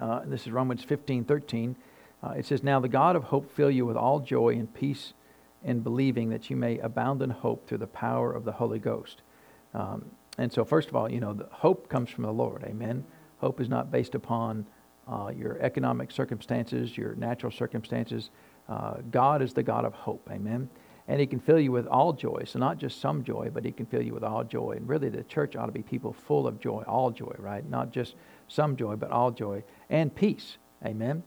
Uh, this is Romans 15 13. Uh, it says, Now the God of hope fill you with all joy and peace in believing that you may abound in hope through the power of the Holy Ghost. Um, and so, first of all, you know, the hope comes from the Lord. Amen. Hope is not based upon uh, your economic circumstances, your natural circumstances. Uh, God is the God of hope. Amen. And He can fill you with all joy. So, not just some joy, but He can fill you with all joy. And really, the church ought to be people full of joy, all joy, right? Not just some joy, but all joy and peace. Amen.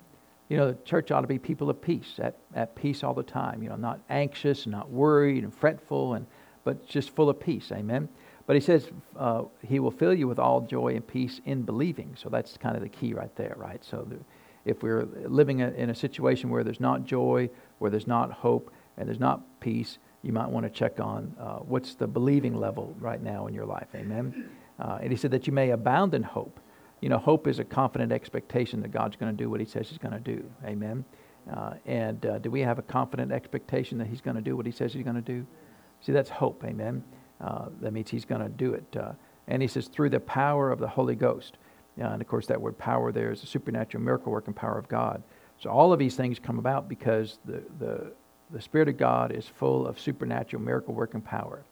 You know, the church ought to be people of peace, at, at peace all the time. You know, not anxious, not worried and fretful, and but just full of peace. Amen. But he says uh, he will fill you with all joy and peace in believing. So that's kind of the key right there, right? So the, if we're living in a situation where there's not joy, where there's not hope, and there's not peace, you might want to check on uh, what's the believing level right now in your life. Amen. Uh, and he said that you may abound in hope. You know, hope is a confident expectation that God's going to do what He says He's going to do. Amen. Uh, and uh, do we have a confident expectation that He's going to do what He says He's going to do? See, that's hope. Amen. Uh, that means he's going to do it. Uh, and he says, through the power of the Holy Ghost. And of course, that word power there is the supernatural miracle working power of God. So all of these things come about because the, the, the Spirit of God is full of supernatural miracle working power.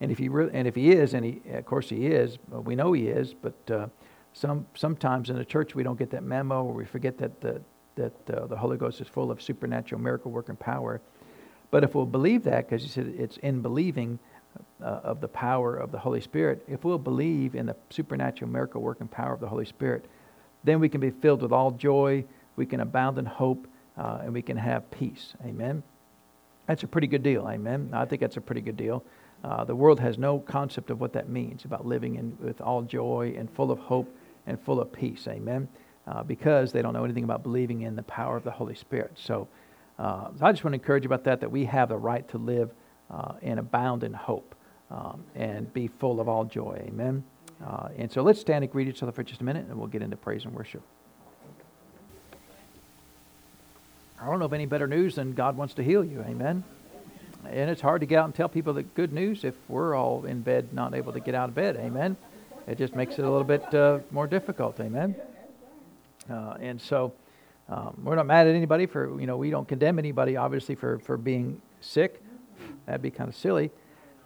And if he and if he is, and he of course he is, we know he is, but uh, some sometimes in the church we don't get that memo, or we forget that the that uh, the Holy Ghost is full of supernatural miracle working power. But if we'll believe that, because he said it's in believing uh, of the power of the Holy Spirit, if we'll believe in the supernatural miracle working power of the Holy Spirit, then we can be filled with all joy, we can abound in hope, uh, and we can have peace. Amen. That's a pretty good deal. Amen. I think that's a pretty good deal. Uh, the world has no concept of what that means about living in, with all joy and full of hope and full of peace. Amen. Uh, because they don't know anything about believing in the power of the Holy Spirit. So, uh, I just want to encourage you about that, that we have the right to live uh, and abound in hope um, and be full of all joy. Amen. Uh, and so let's stand and greet each other for just a minute and we'll get into praise and worship. I don't know of any better news than God wants to heal you. Amen. And it's hard to get out and tell people the good news if we're all in bed, not able to get out of bed. Amen. It just makes it a little bit uh, more difficult. Amen. Uh, and so um, we're not mad at anybody for, you know, we don't condemn anybody, obviously, for, for being sick. That'd be kind of silly.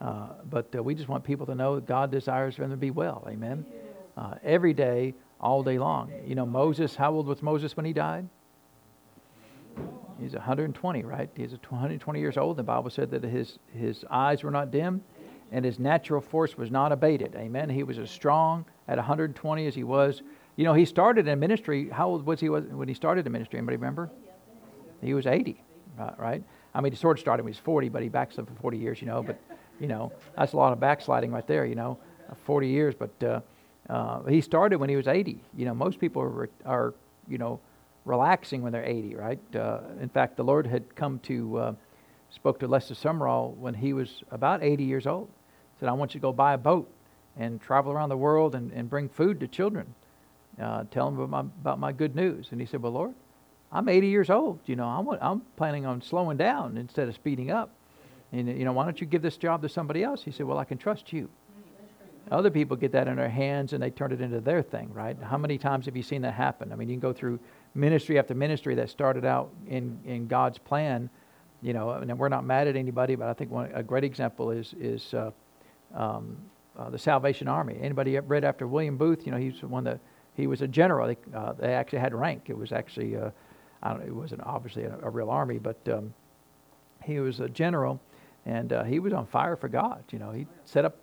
Uh, but uh, we just want people to know that God desires for them to be well. Amen. Uh, every day, all day long. You know, Moses, how old was Moses when he died? He's 120, right? He's 120 years old. The Bible said that his, his eyes were not dim and his natural force was not abated. Amen. He was as strong at 120 as he was. You know, he started in ministry. How old was he when he started in ministry? Anybody remember? He was 80, right? I mean, he sort of started when he was 40, but he backslid for 40 years, you know. But you know, that's a lot of backsliding right there, you know, uh, 40 years. But uh, uh, he started when he was 80. You know, most people are, are you know, relaxing when they're 80, right? Uh, in fact, the Lord had come to, uh, spoke to Lester Sumrall when he was about 80 years old. Said, I want you to go buy a boat and travel around the world and, and bring food to children. Uh, tell them about my, about my good news. And he said, Well, Lord, I'm 80 years old. You know, I'm, I'm planning on slowing down instead of speeding up. And, you know, why don't you give this job to somebody else? He said, Well, I can trust you. Other people get that in their hands and they turn it into their thing, right? How many times have you seen that happen? I mean, you can go through ministry after ministry that started out in, in God's plan, you know, and we're not mad at anybody, but I think one, a great example is, is uh, um, uh, the Salvation Army. Anybody read after William Booth? You know, he's one that he was a general. They, uh, they actually had rank. It was actually, uh, I don't know, it wasn't obviously a, a real army, but um, he was a general and uh, he was on fire for God. You know, he set up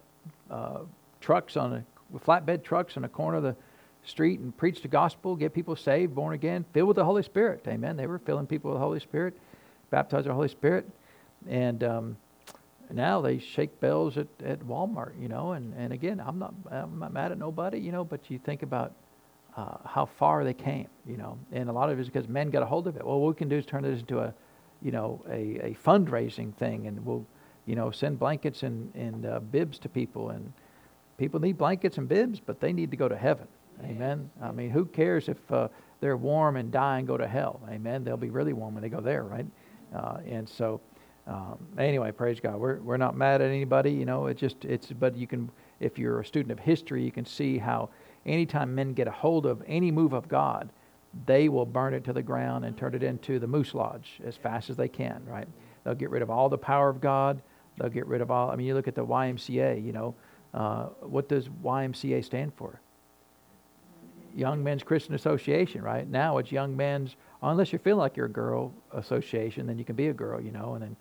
uh, trucks on a flatbed trucks on the corner of the street and preach the gospel, get people saved, born again, filled with the Holy Spirit. Amen. They were filling people with the Holy Spirit, baptized with the Holy Spirit, and um, now they shake bells at, at Walmart. You know, and and again, I'm not I'm not mad at nobody. You know, but you think about. Uh, how far they came, you know, and a lot of it is because men got a hold of it. Well, what we can do is turn this into a you know, a, a fundraising thing, and we'll, you know, send blankets and, and uh, bibs to people. And people need blankets and bibs, but they need to go to heaven. Amen. I mean, who cares if uh, they're warm and die and go to hell? Amen. They'll be really warm when they go there, right? Uh, and so, um, anyway, praise God. We're we're not mad at anybody. You know, it just it's. But you can, if you're a student of history, you can see how anytime men get a hold of any move of God, they will burn it to the ground and turn it into the moose lodge as fast as they can, right? They'll get rid of all the power of God. They'll get rid of all, I mean, you look at the YMCA, you know, uh, what does YMCA stand for? Young Men's Christian Association, right? Now it's Young Men's, unless you feel like you're a girl association, then you can be a girl, you know, and then,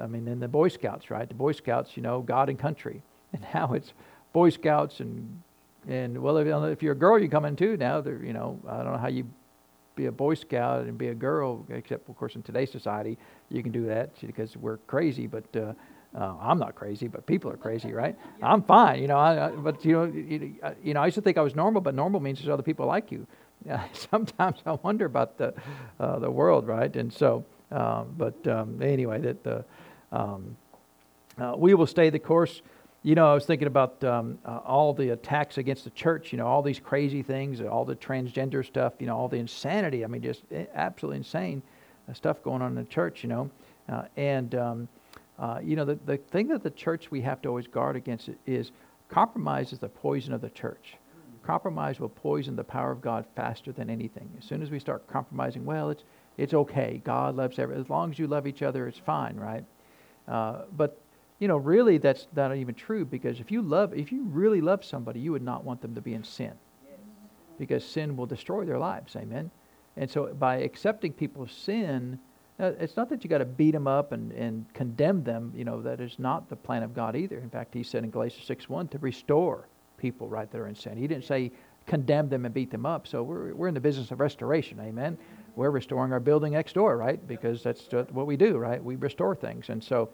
I mean, then the Boy Scouts, right? The Boy Scouts, you know, God and country. And now it's Boy Scouts and and well, if, if you're a girl, you come in too now. They're you know, I don't know how you be a Boy Scout and be a girl, except of course in today's society you can do that because we're crazy. But uh, uh, I'm not crazy, but people are crazy, right? I'm fine, you know. I, I, but you know, you, you, know, I used to think I was normal, but normal means there's other people like you. Yeah, sometimes I wonder about the uh, the world, right? And so, um, but um, anyway, that the um, uh, we will stay the course. You know, I was thinking about um, uh, all the attacks against the church, you know, all these crazy things, all the transgender stuff, you know, all the insanity. I mean, just eh, absolutely insane uh, stuff going on in the church, you know. Uh, and, um, uh, you know, the, the thing that the church we have to always guard against is compromise is the poison of the church. Compromise will poison the power of God faster than anything. As soon as we start compromising, well, it's, it's okay. God loves everyone. As long as you love each other, it's fine, right? Uh, but you know, really that's not even true because if you love, if you really love somebody, you would not want them to be in sin because sin will destroy their lives. Amen. And so by accepting people's sin, uh, it's not that you got to beat them up and, and condemn them. You know, that is not the plan of God either. In fact, he said in Galatians 6 1 to restore people right that are in sin. He didn't say condemn them and beat them up. So we're, we're in the business of restoration. Amen. We're restoring our building next door, right? Because that's what we do, right? We restore things. And so,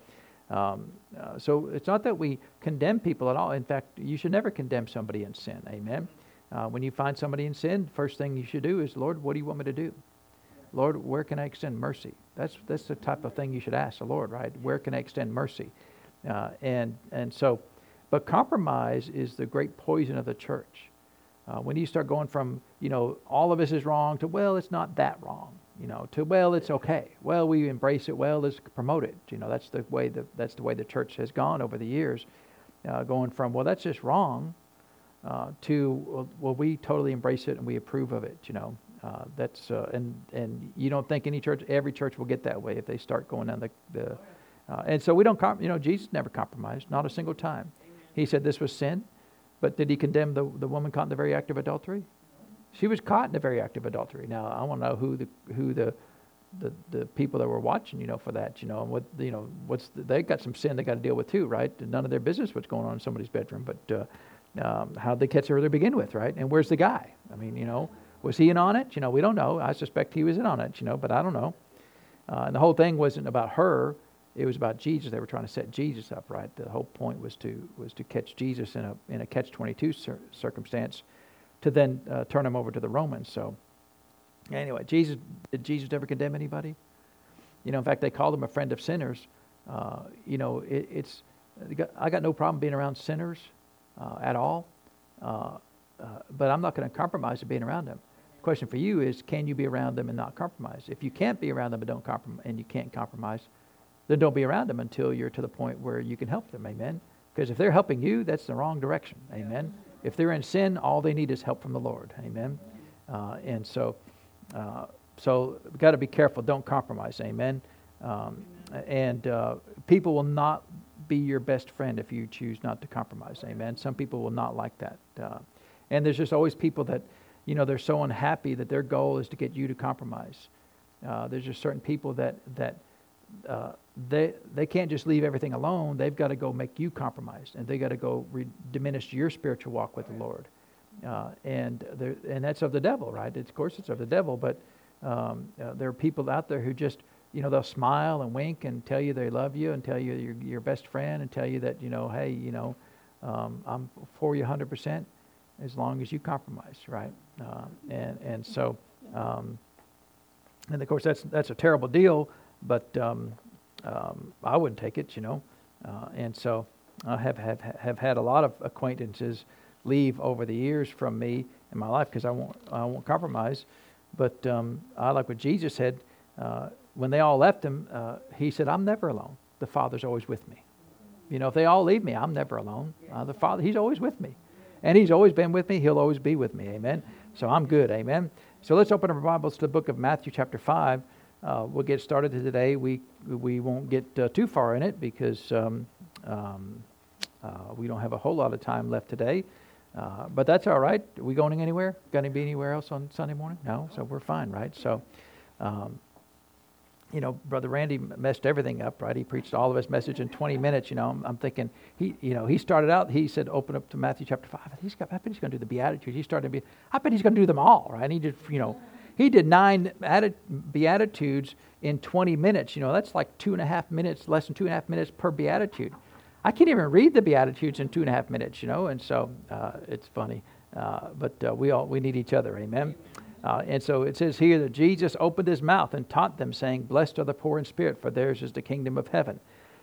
um, uh, so it's not that we condemn people at all. In fact, you should never condemn somebody in sin. Amen. Uh, when you find somebody in sin, first thing you should do is, Lord, what do you want me to do? Lord, where can I extend mercy? That's that's the type of thing you should ask the Lord, right? Where can I extend mercy? Uh, and and so, but compromise is the great poison of the church. Uh, when you start going from you know all of us is wrong to well, it's not that wrong you know, to well, it's okay. Well, we embrace it. Well, let's promote it. You know, that's the way the that's the way the church has gone over the years, uh, going from well, that's just wrong, uh, to well, we totally embrace it and we approve of it. You know, uh, that's uh, and and you don't think any church, every church will get that way if they start going down the the, uh, and so we don't, comp- you know, Jesus never compromised, not a single time. He said this was sin, but did he condemn the the woman caught in the very act of adultery? She was caught in the very act of adultery. Now I want to know who the who the the, the people that were watching, you know, for that, you know, and what you know, what's the, they got some sin they got to deal with too, right? None of their business what's going on in somebody's bedroom, but uh, um, how'd they catch her to begin with, right? And where's the guy? I mean, you know, was he in on it? You know, we don't know. I suspect he was in on it, you know, but I don't know. Uh, and the whole thing wasn't about her; it was about Jesus. They were trying to set Jesus up, right? The whole point was to was to catch Jesus in a in a catch twenty two cir- circumstance to then uh, turn him over to the Romans. So, anyway, Jesus did Jesus ever condemn anybody? You know, in fact, they called him a friend of sinners. Uh, you know, it, it's I got no problem being around sinners uh, at all, uh, uh, but I'm not going to compromise being around them. Question for you is, can you be around them and not compromise? If you can't be around them and don't compromise, and you can't compromise, then don't be around them until you're to the point where you can help them. Amen. Because if they're helping you, that's the wrong direction. Amen. If they're in sin, all they need is help from the Lord. Amen. Uh, and so, uh, so we've got to be careful. Don't compromise. Amen. Um, and uh, people will not be your best friend if you choose not to compromise. Amen. Some people will not like that. Uh, and there's just always people that, you know, they're so unhappy that their goal is to get you to compromise. Uh, there's just certain people that that uh, they they can't just leave everything alone. They've got to go make you compromised, and they got to go re- diminish your spiritual walk with the Lord. Uh, and and that's of the devil, right? It's, of course, it's of the devil. But um, uh, there are people out there who just you know they'll smile and wink and tell you they love you and tell you you're your best friend and tell you that you know hey you know um, I'm for you 100 percent as long as you compromise, right? Uh, and and so um, and of course that's that's a terrible deal but um, um, I wouldn't take it, you know. Uh, and so I have, have, have had a lot of acquaintances leave over the years from me in my life because I won't, I won't compromise. But um, I like what Jesus said. Uh, when they all left him, uh, he said, I'm never alone. The Father's always with me. You know, if they all leave me, I'm never alone. Uh, the Father, He's always with me. And He's always been with me. He'll always be with me. Amen. So I'm good. Amen. So let's open our Bibles to the book of Matthew, chapter 5. Uh, we'll get started today. We, we won't get uh, too far in it because um, um, uh, we don't have a whole lot of time left today. Uh, but that's all right. Are we going anywhere? Going to be anywhere else on Sunday morning? No, so we're fine, right? So, um, you know, Brother Randy messed everything up, right? He preached all of his message in 20 minutes. You know, I'm, I'm, thinking he, you know, he started out. He said, "Open up to Matthew chapter 5." He's got, I bet he's going to do the Beatitudes. He started to be. I bet he's going to do them all, right? He did, you know, he did nine Beatitudes in 20 minutes. You know, that's like two and a half minutes, less than two and a half minutes per Beatitude. I can't even read the Beatitudes in two and a half minutes, you know, and so uh, it's funny. Uh, but uh, we all we need each other, amen. Uh, and so it says here that Jesus opened his mouth and taught them, saying, "Blessed are the poor in spirit, for theirs is the kingdom of heaven."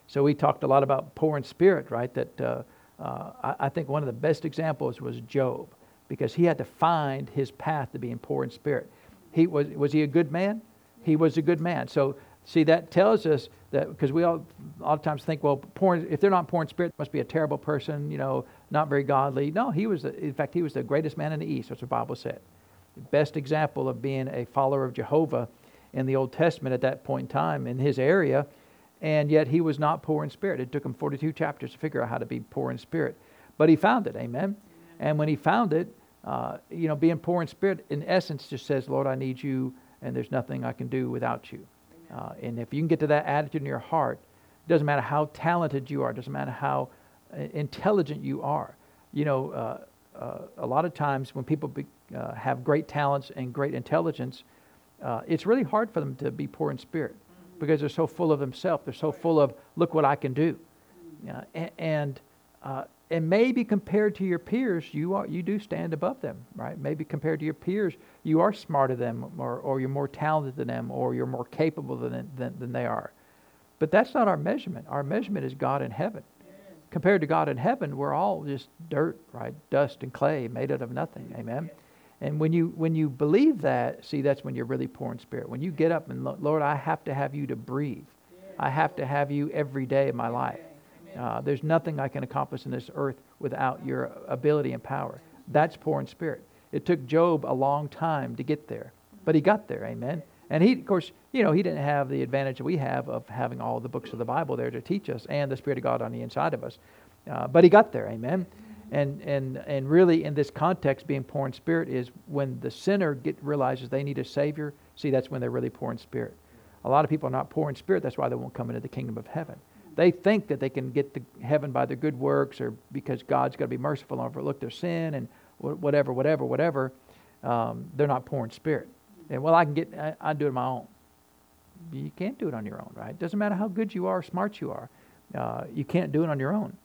So we talked a lot about poor in spirit, right? That uh, uh, I, I think one of the best examples was Job, because he had to find his path to being poor in spirit. He was was he a good man? He was a good man. So see that tells us that because we all a lot of times think, well, poor, if they're not poor in spirit, must be a terrible person, you know, not very godly. No, he was, in fact, he was the greatest man in the East. What the Bible said. Best example of being a follower of Jehovah in the Old Testament at that point in time in his area, and yet he was not poor in spirit. It took him 42 chapters to figure out how to be poor in spirit, but he found it. Amen. And when he found it, uh, you know, being poor in spirit, in essence, just says, Lord, I need you, and there's nothing I can do without you. Uh, and if you can get to that attitude in your heart, it doesn't matter how talented you are, it doesn't matter how uh, intelligent you are. You know, uh, uh, a lot of times when people be, uh, have great talents and great intelligence, uh, it's really hard for them to be poor in spirit because they're so full of themselves. They're so full of, look what I can do. and and maybe compared to your peers, you are you do stand above them, right? Maybe compared to your peers, you are smarter than them, or, or you're more talented than them, or you're more capable than, than, than they are. But that's not our measurement. Our measurement is God in heaven. Compared to God in heaven, we're all just dirt, right? Dust and clay made out of nothing. Amen. And when you when you believe that, see, that's when you're really poor in spirit. When you get up and Lord, I have to have you to breathe. I have to have you every day of my life. Uh, there's nothing I can accomplish in this earth without your ability and power. That's poor in spirit. It took Job a long time to get there, but he got there. Amen. And he, of course, you know, he didn't have the advantage that we have of having all the books of the Bible there to teach us and the Spirit of God on the inside of us. Uh, but he got there. Amen. And, and, and really, in this context, being poor in spirit is when the sinner get, realizes they need a Savior. See, that's when they're really poor in spirit. A lot of people are not poor in spirit. That's why they won't come into the kingdom of heaven. They think that they can get to heaven by their good works or because God's got to be merciful and overlook their sin and whatever, whatever, whatever. Um, they're not poor in spirit. And well, I can get, I, I do it on my own. You can't do it on your own, right? It Doesn't matter how good you are, smart you are. Uh, you can't do it on your own.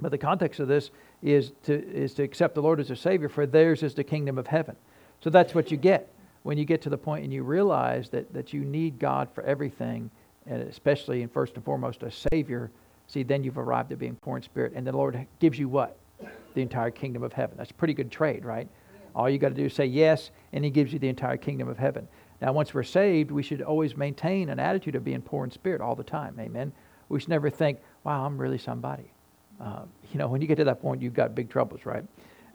But the context of this is to is to accept the Lord as a Savior, for theirs is the kingdom of heaven. So that's what you get when you get to the point and you realize that, that you need God for everything and especially and first and foremost a Savior, see, then you've arrived at being poor in spirit. And the Lord gives you what? The entire kingdom of heaven. That's a pretty good trade, right? All you got to do is say yes, and He gives you the entire kingdom of heaven. Now, once we're saved, we should always maintain an attitude of being poor in spirit all the time. Amen. We should never think, wow, I'm really somebody. Uh, you know, when you get to that point, you've got big troubles, right?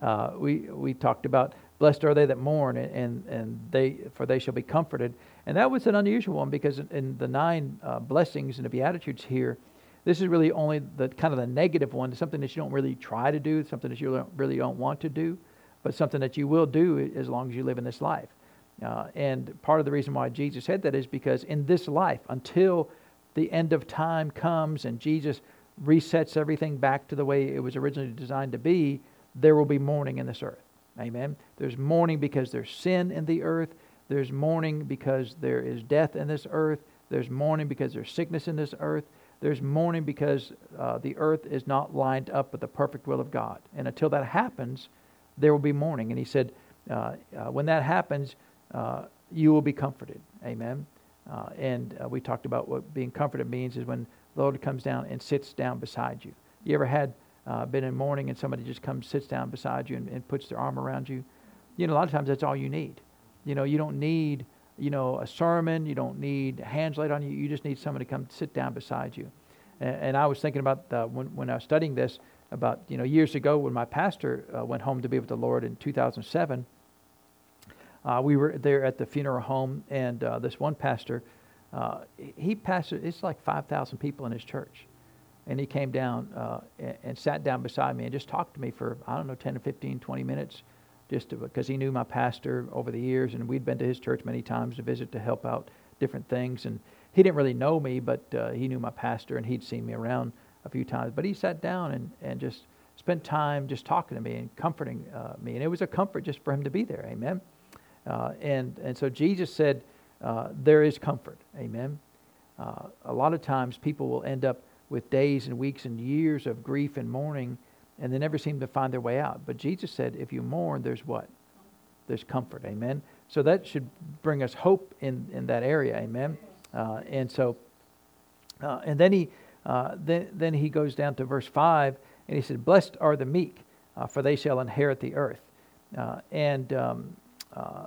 Uh, we, we talked about blessed are they that mourn, and, and they, for they shall be comforted. And that was an unusual one because in the nine uh, blessings and the Beatitudes here, this is really only the kind of the negative one, something that you don't really try to do, something that you really don't want to do, but something that you will do as long as you live in this life. Uh, and part of the reason why Jesus said that is because in this life, until the end of time comes and Jesus resets everything back to the way it was originally designed to be, there will be mourning in this earth. Amen. There's mourning because there's sin in the earth. There's mourning because there is death in this earth. There's mourning because there's sickness in this earth. There's mourning because uh, the earth is not lined up with the perfect will of God. And until that happens, there will be mourning. And he said, uh, uh, when that happens, uh, you will be comforted. Amen. Uh, and uh, we talked about what being comforted means is when the Lord comes down and sits down beside you. You ever had been in mourning and somebody just comes, sits down beside you and, and puts their arm around you? You know, a lot of times that's all you need. You know, you don't need, you know, a sermon. You don't need hands laid on you. You just need someone to come sit down beside you. And, and I was thinking about the, when, when I was studying this, about you know years ago when my pastor uh, went home to be with the Lord in 2007. Uh, we were there at the funeral home, and uh, this one pastor, uh, he pastored. It's like 5,000 people in his church, and he came down uh, and, and, sat down beside me and just talked to me for I don't know 10 to 15, 20 minutes, just because he knew my pastor over the years, and we'd been to his church many times to visit to help out different things, and he didn't really know me, but uh, he knew my pastor, and he'd seen me around a few times. But he sat down and, and just spent time just talking to me and comforting uh, me. And it was a comfort just for him to be there. Amen. Uh, and, and so Jesus said, uh, There is comfort. Amen. Uh, a lot of times people will end up with days and weeks and years of grief and mourning, and they never seem to find their way out. But Jesus said, If you mourn, there's what? There's comfort. Amen. So that should bring us hope in, in that area. Amen. Uh, and so, uh, and then he uh, then, then he goes down to verse 5 and he said, Blessed are the meek, uh, for they shall inherit the earth. Uh, and um, uh,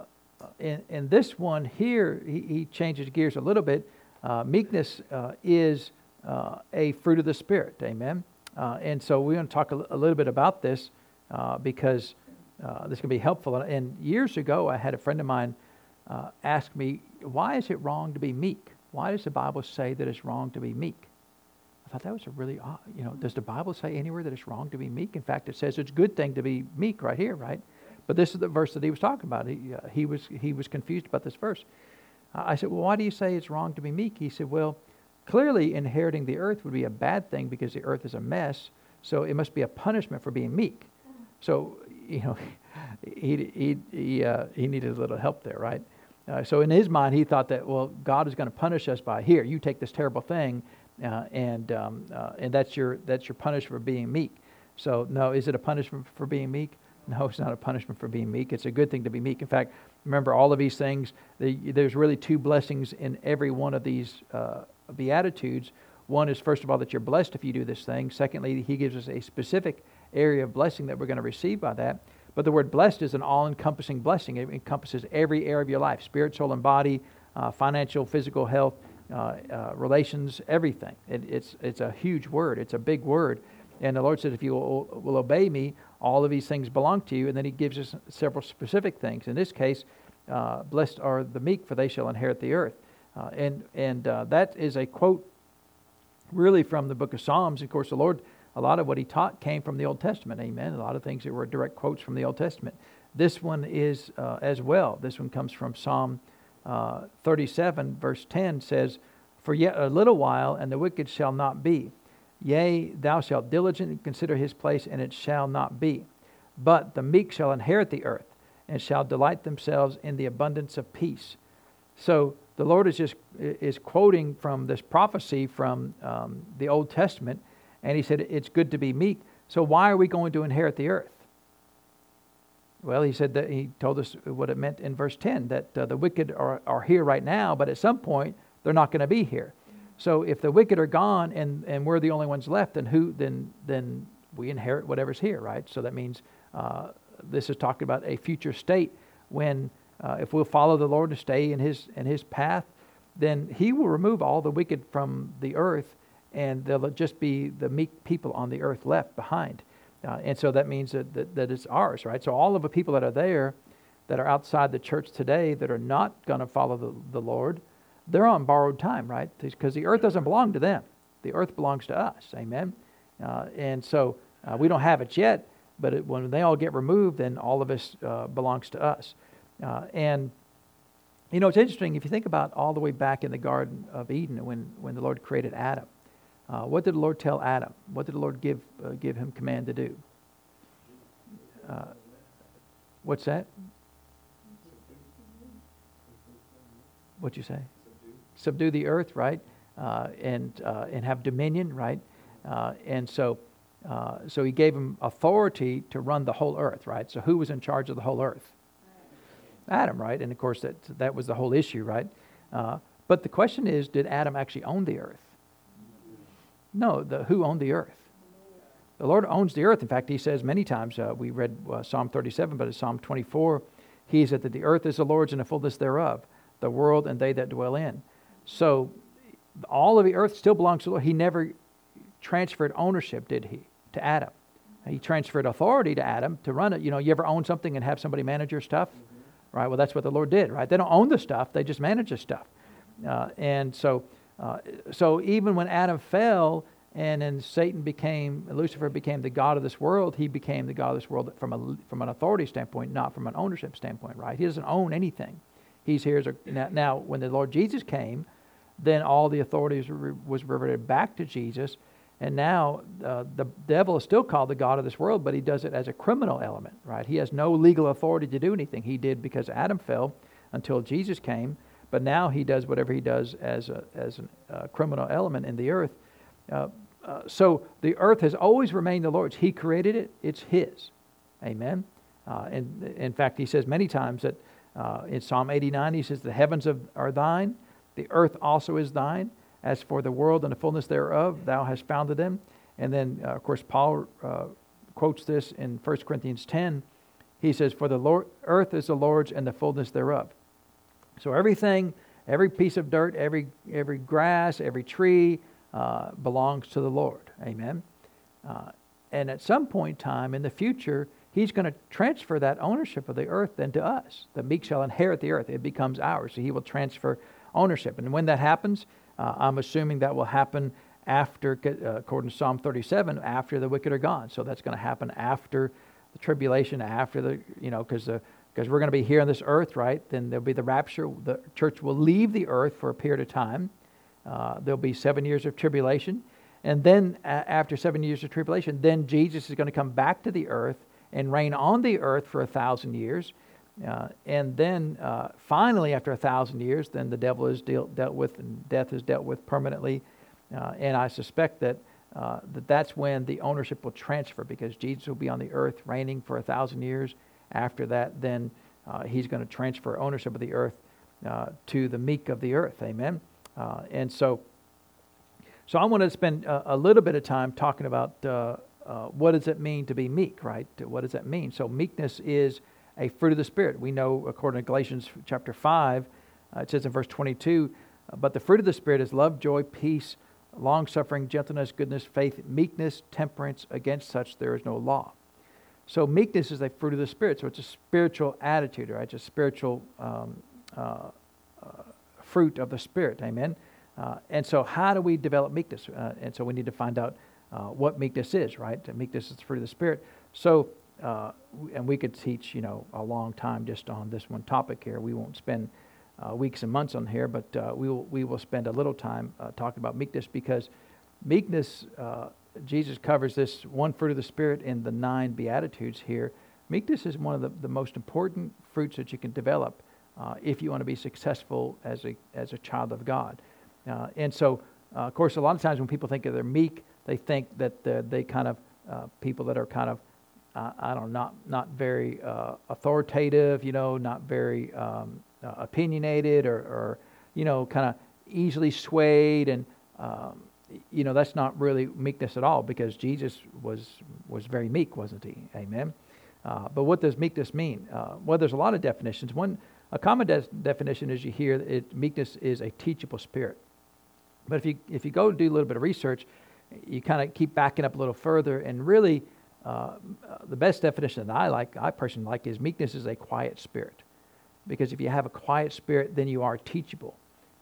in, in, this one here, he, he, changes gears a little bit. Uh, meekness is a fruit of the Spirit. Amen. and so we're going to talk a, a, little bit about this because this can be helpful. And years ago, I had a friend of mine ask me, Why is it wrong to be meek? Why does the Bible say that it's wrong to be meek? I thought that was a really, odd, you know, does the Bible say anywhere that it's wrong to be meek? In fact, it says it's a good thing to be meek right here, right? But this is the verse that he was talking about. He, uh, he, was, he was confused about this verse. I said, Well, why do you say it's wrong to be meek? He said, Well, clearly inheriting the earth would be a bad thing because the earth is a mess, so it must be a punishment for being meek. So, you know, he, he, he, uh, he needed a little help there, right? Uh, so in his mind, he thought that, well, God is going to punish us by here. You take this terrible thing, uh, and um, uh, and that's your that's your punishment for being meek. So no, is it a punishment for being meek? No, it's not a punishment for being meek. It's a good thing to be meek. In fact, remember all of these things. The, there's really two blessings in every one of these uh, beatitudes. One is first of all that you're blessed if you do this thing. Secondly, he gives us a specific area of blessing that we're going to receive by that. But the word blessed is an all-encompassing blessing. It encompasses every area of your life: spirit, soul, and body, uh, financial, physical health, relations, everything. It, it's, it's a huge word, it's a big word. And the Lord said, If you will, will, obey me, all of these things belong to you. And then He gives us several specific things. In this case, uh, blessed are the meek, for they shall inherit the earth. Uh, and and uh, that is a quote really from the book of Psalms. Of course, the Lord, a lot of what He taught came from the Old Testament. Amen. A lot of things that were direct quotes from the Old Testament. This one is uh, as well. This one comes from Psalm uh, 37, verse 10 says, For yet a little while, and the wicked shall not be. Yea, thou shalt diligently consider his place, and it shall not be. But the meek shall inherit the earth, and shall delight themselves in the abundance of peace. So the Lord is just is quoting from this prophecy from um, the Old Testament, and he said it's good to be meek. So why are we going to inherit the earth? Well, he said that he told us what it meant in verse 10 that uh, the wicked are, are here right now, but at some point they're not going to be here. So if the wicked are gone and, and we're the only ones left, then who then then we inherit whatever's here, right? So that means uh, this is talking about a future state when uh, if we'll follow the Lord to stay in His in His path, then He will remove all the wicked from the earth, and there'll just be the meek people on the earth left behind. Uh, and so that means that, that, that it's ours, right? So all of the people that are there that are outside the church today that are not going to follow the, the Lord, they're on borrowed time, right? Because the earth doesn't belong to them. The earth belongs to us. Amen. Uh, and so uh, we don't have it yet, but it, when they all get removed, then all of us uh, belongs to us. Uh, and you know, it's interesting if you think about all the way back in the Garden of Eden when, when the Lord created Adam. Uh, what did the Lord tell Adam? What did the Lord give, uh, give him command to do? Uh, what's that? What'd you say? Subdue, Subdue the earth, right? Uh, and, uh, and have dominion, right? Uh, and so, so he gave him authority to run the whole earth, right? So who was in charge of the whole earth? Adam, right? And of course, that, that was the whole issue, right? but the question is, did Adam actually own the earth? No, the, who owned the earth? The Lord owns the earth. In fact, He says many times, uh, we read uh, Psalm 37, but in Psalm 24, He said that the earth is the Lord's and the fullness thereof, the world and they that dwell in. So all of the earth still belongs to the Lord. He never transferred ownership, did He, to Adam? He transferred authority to Adam to run it. You know, you ever own something and have somebody manage your stuff? Mm-hmm. Right? Well, that's what the Lord did, right? They don't own the stuff, they just manage the stuff. Uh, and so, uh, so even when Adam fell and then Satan became, Lucifer became the God of this world, he became the God of this world from, a, from an authority standpoint, not from an ownership standpoint, right? He doesn't own anything. He's here as a, now, now when the Lord Jesus came, then all the authority was reverted back to Jesus and now uh, the devil is still called the God of this world, but he does it as a criminal element, right? He has no legal authority to do anything. He did because Adam fell until Jesus came, but now he does whatever he does as a, as a uh, criminal element in the earth. Uh, uh, so the earth has always remained the Lord's. He created it, it's His. Amen. Uh, and in fact, he says many times that uh, in Psalm 89, he says, The heavens are thine, the earth also is thine as for the world and the fullness thereof, thou hast founded them. And then, uh, of course, Paul quotes this in 1 Corinthians 10. He says, For the Lord, earth is the Lord's and the fullness thereof. So everything, every piece of dirt, every, every grass, every tree uh, belongs to the Lord. Amen. Uh, and at some point in time in the future, he's going to transfer that ownership of the earth then to us. The meek shall inherit the earth. It becomes ours. So he will transfer ownership. And when that happens, uh, I'm assuming that will happen after, uh, according to Psalm 37, after the wicked are gone. So that's going to happen after the tribulation, after the, you know, because because we're going to be here on this earth, right? Then there'll be the rapture. The church will leave the earth for a period of time. Uh, there'll be seven years of tribulation. And then, after seven years of tribulation, then Jesus is going to come back to the earth and reign on the earth for a thousand years. Uh, and then uh, finally, after a thousand years, then the devil is deal, dealt with and death is dealt with permanently. Uh, and I suspect that, uh, that that's when the ownership will transfer because Jesus will be on the earth reigning for a thousand years. After that, then uh, he's going to transfer ownership of the earth uh, to the meek of the earth. Amen. and so, so I want to spend a, a little bit of time talking about what does it mean to be meek, right? What does that mean? So meekness is a fruit of the Spirit. We know, according to Galatians chapter 5, uh, it says in verse 22, uh, but the fruit of the Spirit is love, joy, peace, long suffering, gentleness, goodness, faith, meekness, temperance. Against such there is no law. So meekness is a fruit of the Spirit. So it's a spiritual attitude, right? It's a spiritual um, uh, uh, fruit of the Spirit. Amen. Uh, and so, how do we develop meekness? Uh, and so, we need to find out what meekness is, right? Meekness is the fruit of the Spirit. So, uh, and we could teach, you know, a long time just on this one topic here. We won't spend uh, weeks and months on here, but uh, we will we will spend a little time uh, talking about meekness because meekness. Uh, Jesus covers this one fruit of the spirit in the nine beatitudes here. Meekness is one of the, the most important fruits that you can develop uh, if you want to be successful as a as a child of God. and so, of course, a lot of times when people think of they're meek, they think that they kind of people that are kind of uh, I don't know, not not very uh, authoritative, you know, not very um, uh, opinionated or, or, you know, kind of easily swayed, and um, you know that's not really meekness at all because Jesus was was very meek, wasn't he? Amen. Uh, but what does meekness mean? Uh, well, there's a lot of definitions. One, a common de- definition is you hear it, meekness is a teachable spirit. But if you if you go do a little bit of research, you kind of keep backing up a little further, and really uh, the best definition that I like, I personally like, is meekness is a quiet spirit. Because if you have a quiet spirit, then you are teachable.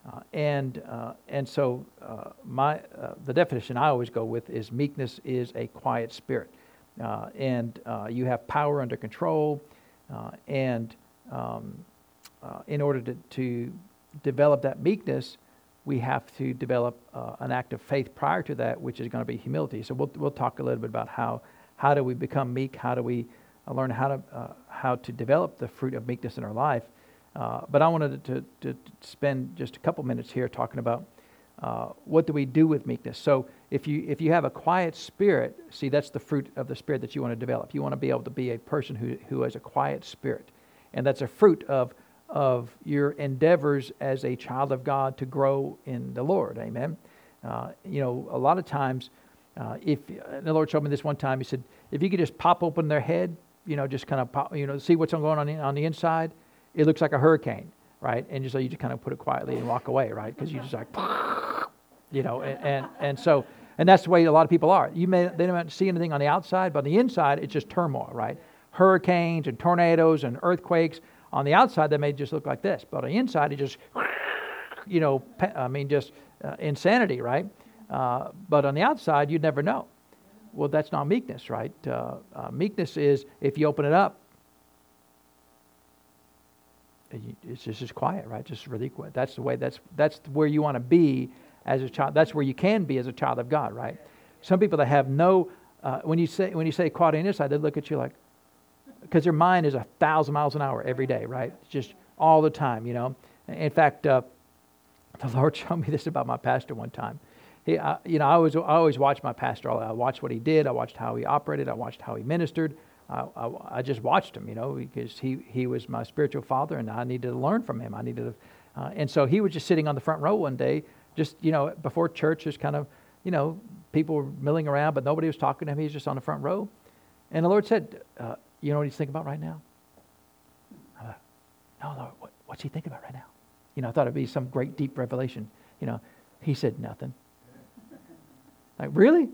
Uh, and uh, and so uh, my uh, the definition I always go with is meekness is a quiet spirit, uh, and you have power under control, and um, in order to, to develop that meekness, we have to develop an act of faith prior to that, which is going to be humility. So we'll we'll talk a little bit about how how do we become meek? How do we learn how to, how to develop the fruit of meekness in our life? Uh, but I wanted to, to, spend just a couple minutes here talking about uh, what do we do with meekness. So if you, if you have a quiet spirit, see, that's the fruit of the spirit that you want to develop. You want to be able to be a person who, who has a quiet spirit. And that's a fruit of, of your endeavors as a child of God to grow in the Lord. Amen. Uh, you know, a lot of times, uh, if the Lord showed me this one time, He said, if you could just pop open their head, you know, just kind of pop, you know, see what's going on on the inside, it looks like a hurricane, right? And so you just kind of put it quietly and walk away, right? Because you just like, you know, and, and, and so And that's the way a lot of people are. You may they don't see anything on the outside, but on the inside it's just turmoil, right? Hurricanes and tornadoes and earthquakes. On the outside they may just look like this, but on the inside it just, you know, I mean just uh, insanity, right? Uh, but on the outside you'd never know. Well, that's not meekness, right? Uh, uh meekness is if you open it up, it's just, just quiet, right? Just really quiet. That's the way. That's that's where you want to be as a child. That's where you can be as a child of God, right? Some people that have no, uh, when you say when you say quiet on inside, they look at you like, because their mind is a thousand miles an hour every day, right? Just all the time, you know. In fact, uh, the Lord showed me this about my pastor one time. He, uh, you know, I always I always watched my pastor. I watched what he did. I watched how he operated. I watched how he ministered. I, I, I, just watched him, you know, because he, he was my spiritual father and I needed to learn from him. I needed to, uh, and so he was just sitting on the front row one day, just, you know, before church, just kind of, you know, people were milling around, but nobody was talking to him. He was just on the front row. And the Lord said, uh, You know what he's thinking about right now? I thought, No, Lord, what, what's he thinking about right now? You know, I thought it'd be some great deep revelation. You know, he said, Nothing. Like, really?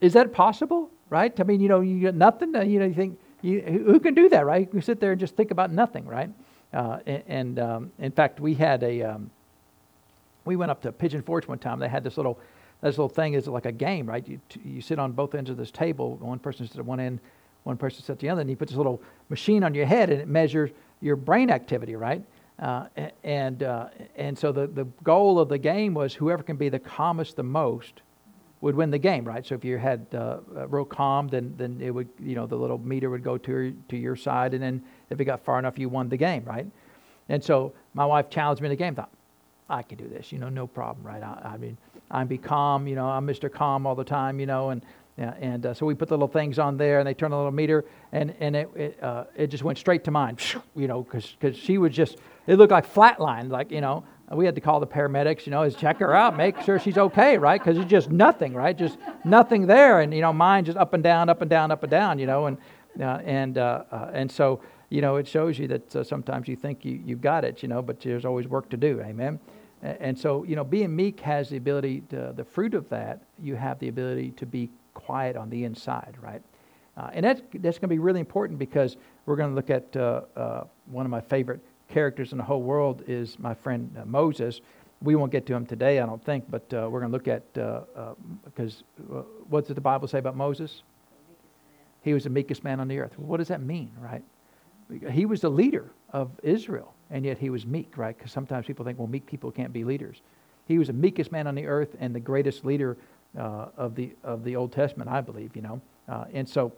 Is that possible? Right? I mean, you know, you got nothing. You know, you think you, who can do that, right? You can sit there and just think about nothing, right? Uh, and, and um, in fact, we had a um, we went up to Pigeon Forge one time. They had this little this little thing is like a game, right? You you sit on both ends of this table. One person sits at one end, one person sits at the other, and you put this little machine on your head, and it measures your brain activity, right? Uh, and uh, and so the, the goal of the game was whoever can be the calmest the most would win the game, right? So if you had uh, real calm, then then it would you know the little meter would go to to your side, and then if it got far enough, you won the game, right? And so my wife challenged me in the game. Thought I can do this, you know, no problem, right? I, I mean, I'm be calm, you know, I'm Mr. Calm all the time, you know, and yeah, and uh, so we put the little things on there, and they turn a little meter, and and it it, uh, it just went straight to mine, you know, because because she was just it looked like flatline, like you know, we had to call the paramedics, you know, is check her out, make sure she's okay, right? Because it's just nothing, right? Just nothing there, and you know, mine just up and down, up and down, up and down, you know, and uh, and uh, uh, and so you know, it shows you that uh, sometimes you think you you've got it, you know, but there's always work to do, amen. And so you know, being meek has the ability, to, the fruit of that, you have the ability to be quiet on the inside, right? Uh, and that's that's going to be really important because we're going to look at uh, one of my favorite characters in the whole world is my friend uh, Moses. We won't get to him today, I don't think, but uh, we're going to look at because uh, uh, uh, what did the Bible say about Moses? He was the meekest man on the earth. Well, what does that mean, right? He was the leader of Israel, and yet he was meek, right? Because sometimes people think, well, meek people can't be leaders. He was the meekest man on the earth and the greatest leader of the of the Old Testament, I believe. You know, and so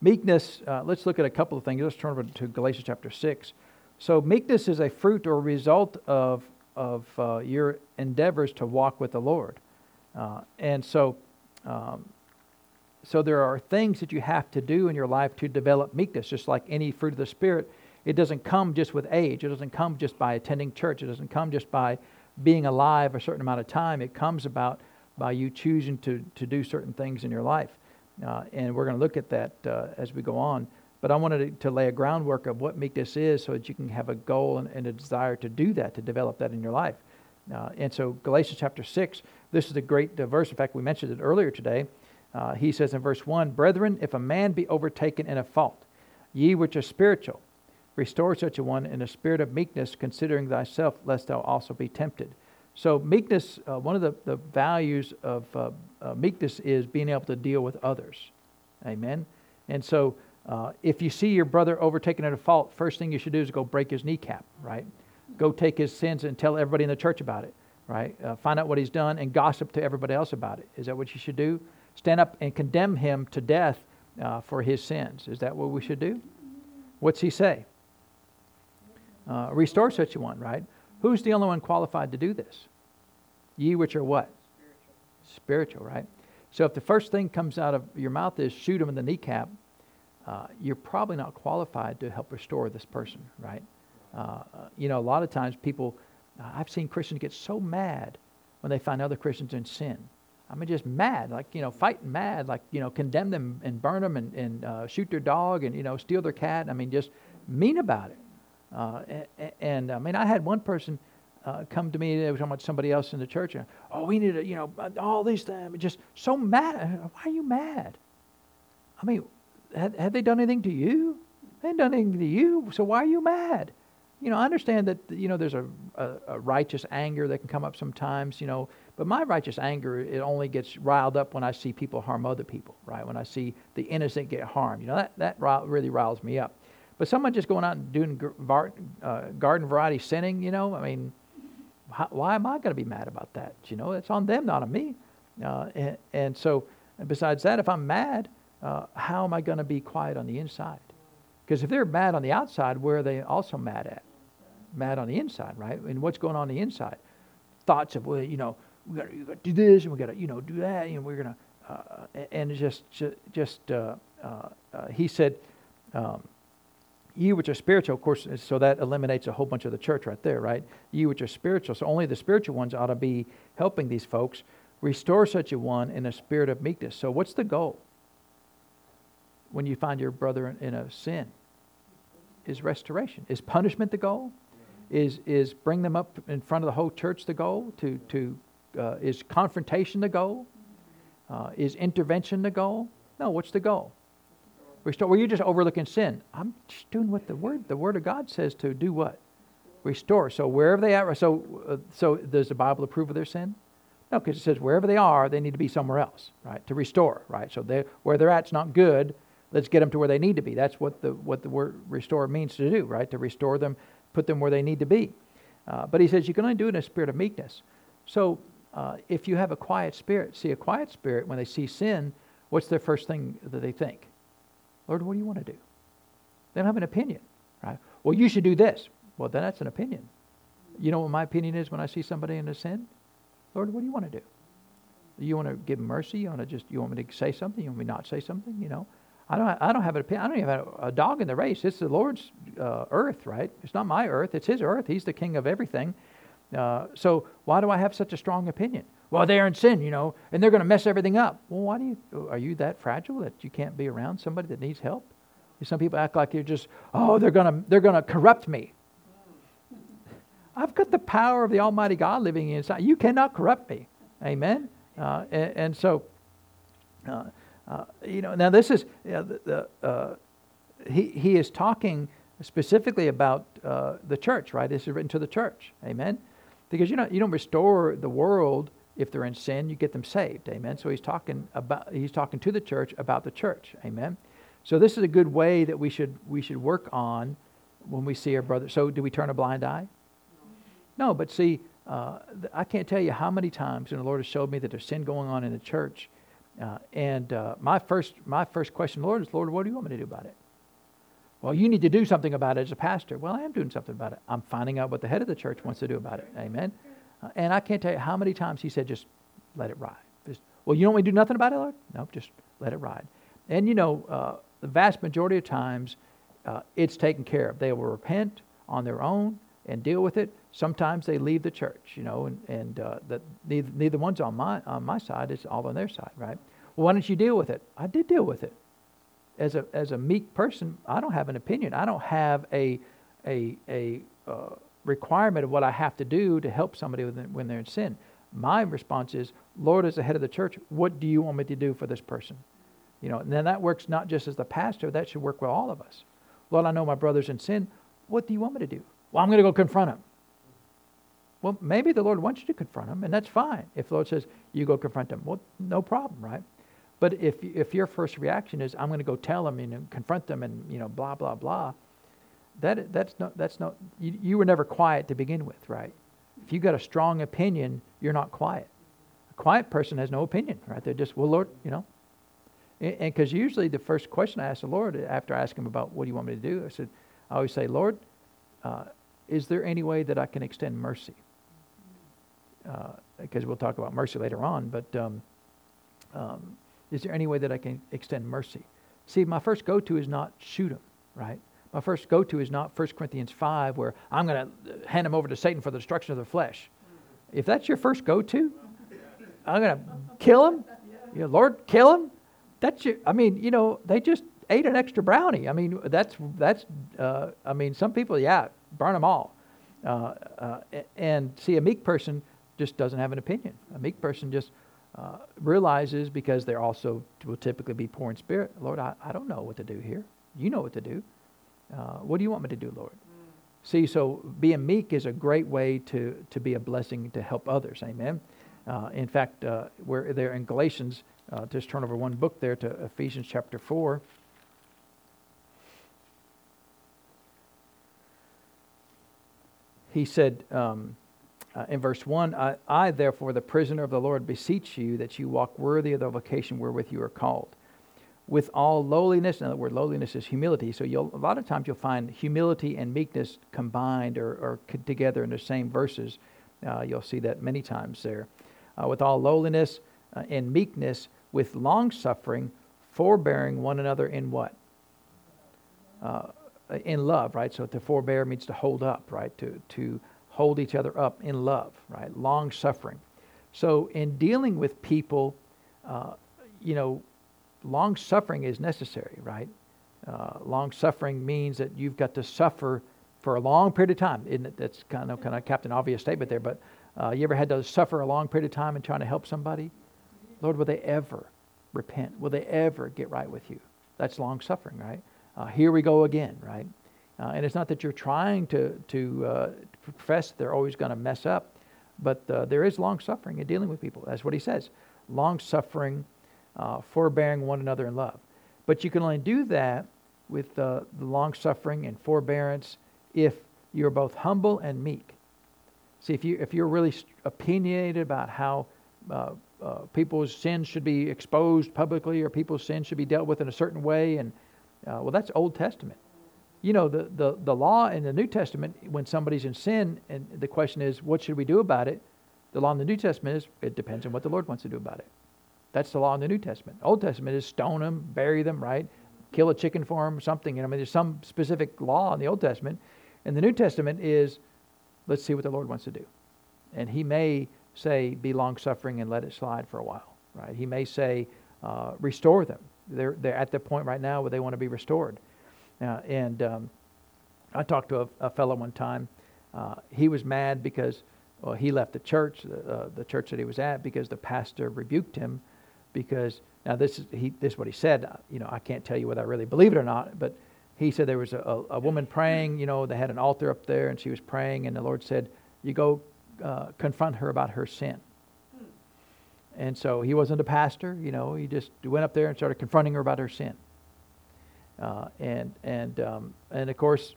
meekness. Let's look at a couple of things. Let's turn over to Galatians chapter six. So meekness is a fruit or result of, of uh, your endeavors to walk with the Lord. Uh, and so, um, so there are things that you have to do in your life to develop meekness, just like any fruit of the Spirit. It doesn't come just with age. It doesn't come just by attending church. It doesn't come just by being alive a certain amount of time. It comes about by you choosing to, to do certain things in your life. Uh, and we're going to look at that uh, as we go on. But I wanted to, lay a groundwork of what meekness is so that you can have a goal and, and a desire to do that, to develop that in your life. Uh, and so, Galatians chapter 6, this is a great uh, verse. In fact, we mentioned it earlier today. Uh, he says in verse 1 Brethren, if a man be overtaken in a fault, ye which are spiritual, restore such a one in a spirit of meekness, considering thyself, lest thou also be tempted. So, meekness, uh, one of the, the values of uh, uh, meekness is being able to deal with others. Amen. And so, uh, if you see your brother overtaken at a fault, first thing you should do is go break his kneecap, right? Go take his sins and tell everybody in the church about it, right? Uh, find out what he's done and gossip to everybody else about it. Is that what you should do? Stand up and condemn him to death uh, for his sins. Is that what we should do? What's he say? Uh, restore such a one, right? Who's the only one qualified to do this? Ye which are what? Spiritual. Spiritual, right? So if the first thing comes out of your mouth is shoot him in the kneecap, uh, you're probably not qualified to help restore this person, right? Uh, you know, a lot of times people, uh, I've seen Christians get so mad when they find other Christians in sin. I mean, just mad, like, you know, fighting mad, like, you know, condemn them and burn them and, and uh, shoot their dog and, you know, steal their cat. I mean, just mean about it. Uh, and, and, I mean, I had one person, uh, come to me. They were talking about somebody else in the church. And, oh, we need to, you know, all these things. Just so mad. Why are you mad? I mean, had they done anything to you? They hadn't done anything to you. So why are you mad? You know, I understand that, you know, there's a, a, a righteous anger that can come up sometimes, you know, but my righteous anger, it only gets riled up when I see people harm other people, right? When I see the innocent get harmed. You know, that, that really riles me up. But someone just going out and doing uh, garden variety sinning, you know, I mean, why am I going to be mad about that? You know, it's on them, not on me. Uh, and, and, so, besides that, if I'm mad, uh, how am I going to be quiet on the inside? Because if they're mad on the outside, where are they also mad at? Mad on the inside, right? And what's going on, the inside? Thoughts of, well, you know, we got to do this and we got to, you know, do that. And we're going to, uh, and just, just, uh, uh, uh, he said, um, you which are spiritual, of course, so that eliminates a whole bunch of the church right there, right? You which are spiritual. So only the spiritual ones ought to be helping these folks. Restore such a one in a spirit of meekness. So what's the goal when you find your brother in a sin? Is restoration. Is punishment the goal? Is, is bring them up in front of the whole church the goal? To, to, uh, is confrontation the goal? Uh, is intervention the goal? No, what's the goal? Restore. Well, you're just overlooking sin. I'm just doing what the word the word of God says to do. What? Restore. So wherever they are. So uh, so does the Bible approve of their sin? No, because it says wherever they are, they need to be somewhere else, right? To restore, right? So they where they're at's not good. Let's get them to where they need to be. That's what the what the word restore means to do, right? To restore them, put them where they need to be. Uh, but he says you can only do it in a spirit of meekness. So uh, if you have a quiet spirit, see a quiet spirit when they see sin, what's their first thing that they think? Lord, what do you want to do? They don't have an opinion, right? Well, you should do this. Well, then that's an opinion. You know what my opinion is when I see somebody in a sin? Lord, what do you want to do? You want to give mercy? You want to just you want me to say something? You want me not say something? You know, I don't I don't have an opinion. I don't even have a dog in the race. It's the Lord's uh, earth, right? It's not my earth. It's His earth. He's the king of everything. Uh, so why do I have such a strong opinion? well, they're in sin, you know, and they're going to mess everything up. Well, why do you, are you that fragile that you can't be around somebody that needs help? Some people act like you're just, oh, they're going to, they're going to corrupt me. I've got the power of the Almighty God living inside. You cannot corrupt me. Amen? Uh, and, and, so, uh, you know, now this is, you know, the, the uh, he, he is talking specifically about uh, the church, right? This is written to the church. Amen? Because you know, you don't restore the world if they're in sin, you get them saved. Amen. So he's talking about he's talking to the church about the church. Amen. So this is a good way that we should we should work on when we see our brother. So do we turn a blind eye? No, but see, uh, I can't tell you how many times and the Lord has showed me that there's sin going on in the church. Uh, and uh, my first my first question, Lord, is Lord, what do you want me to do about it? Well, you need to do something about it as a pastor. Well, I am doing something about it. I'm finding out what the head of the church wants to do about it. Amen. And I can't tell you how many times he said, just let it ride. Just, well, you don't want to do nothing about it, Lord? No, just let it ride. And you know, uh, the vast majority of times, uh, it's taken care of. They will repent on their own and deal with it. Sometimes they leave the church, you know, and, and uh, that neither, neither one's on my, on my side, it's all on their side, right? Well, why don't you deal with it? I did deal with it. As a, as a meek person, I don't have an opinion. I don't have a, a, a, uh, requirement of what I have to do to help somebody when they're in sin. My response is, Lord, as the head of the church, what do you want me to do for this person? You know, and then that works not just as the pastor, that should work with all of us. Lord, I know my brother's in sin. What do you want me to do? Well, I'm going to go confront him. Well, maybe the Lord wants you to confront him, and that's fine. If the Lord says, you go confront him, well, no problem, right? But if, if your first reaction is, I'm going to go tell him and confront them and, you know, blah, blah, blah, that, that's not, that's not you, you were never quiet to begin with, right? If you got a strong opinion, you're not quiet. A quiet person has no opinion, right? They're just, well, Lord, you know. And because usually the first question I ask the Lord after I ask him about what do you want me to do, I said, I always say, Lord, uh, is there any way that I can extend mercy? Because uh, we'll talk about mercy later on, but um, um, is there any way that I can extend mercy? See, my first go to is not shoot him, right? my first go to is not 1 Corinthians 5, where I'm going to hand him over to Satan for the destruction of the flesh. If that's your first go to, I'm going to kill him. You know, Lord, kill him. That's your, I mean, you know, they just ate an extra brownie. I mean, that's, that's uh, I mean, some people, yeah, burn them all. Uh, uh, and see, a meek person just doesn't have an opinion. A meek person just uh, realizes because they're also will typically be poor in spirit. Lord, I, I don't know what to do here. You know what to do. Uh, what do you want me to do, Lord? Mm. See, so being meek is a great way to, to be a blessing to help others. Amen. Uh, in fact, uh, we're there in Galatians. Uh, just turn over one book there to Ephesians chapter 4. He said, um, uh, in verse 1 I, I, therefore, the prisoner of the Lord, beseech you that you walk worthy of the vocation wherewith you are called. With all lowliness, now the word lowliness is humility. So a lot of times you'll find humility and meekness combined or, or together in the same verses. Uh, you'll see that many times there. Uh, with all lowliness uh, and meekness, with long suffering, forbearing one another in what? Uh, in love, right? So to forbear means to hold up, right? To, to hold each other up in love, right? Long suffering. So, in dealing with people, uh, you know, long suffering is necessary, right? Uh, long suffering means that you've got to suffer for a long period of time. Isn't it? That's kind of kind of Captain Obvious statement there, but uh, you ever had to suffer a long period of time in trying to help somebody? Lord, will they ever repent? Will they ever get right with you? That's long suffering, right? Uh, here we go again, right? Uh, and it's not that you're trying to, to uh, profess they're always going to mess up, but uh, there is long suffering in dealing with people. That's what he says long suffering, uh, forbearing one another in love. But you can only do that with uh, the long suffering and forbearance if you're both humble and meek. See, if, you, if you're really opinionated about how uh, people's sins should be exposed publicly or people's sins should be dealt with in a certain way, and well, that's Old Testament you know, the, the, the law in the New Testament, when somebody's in sin, and the question is, what should we do about it? The law in the New Testament is, it depends on what the Lord wants to do about it. That's the law in the New Testament. Old Testament is stone them, bury them, right? Kill a chicken for them, something. Know, I mean, there's some specific law in the Old Testament. And the New Testament is, let's see what the Lord wants to do. And He may say, be long suffering and let it slide for a while, right? He may say, uh, restore them. They're, they're at the point right now where they want to be restored. Uh, and um, I talked to a, a fellow one time. Uh, he was mad because well, he left the church, uh, the church that he was at, because the pastor rebuked him. Because now this is he, this is what he said. You know, I can't tell you whether I really believe it or not, but he said there was a, a woman praying. You know, they had an altar up there, and she was praying, and the Lord said, "You go uh, confront her about her sin." And so he wasn't a pastor. You know, he just went up there and started confronting her about her sin. Uh, and and um, and of course,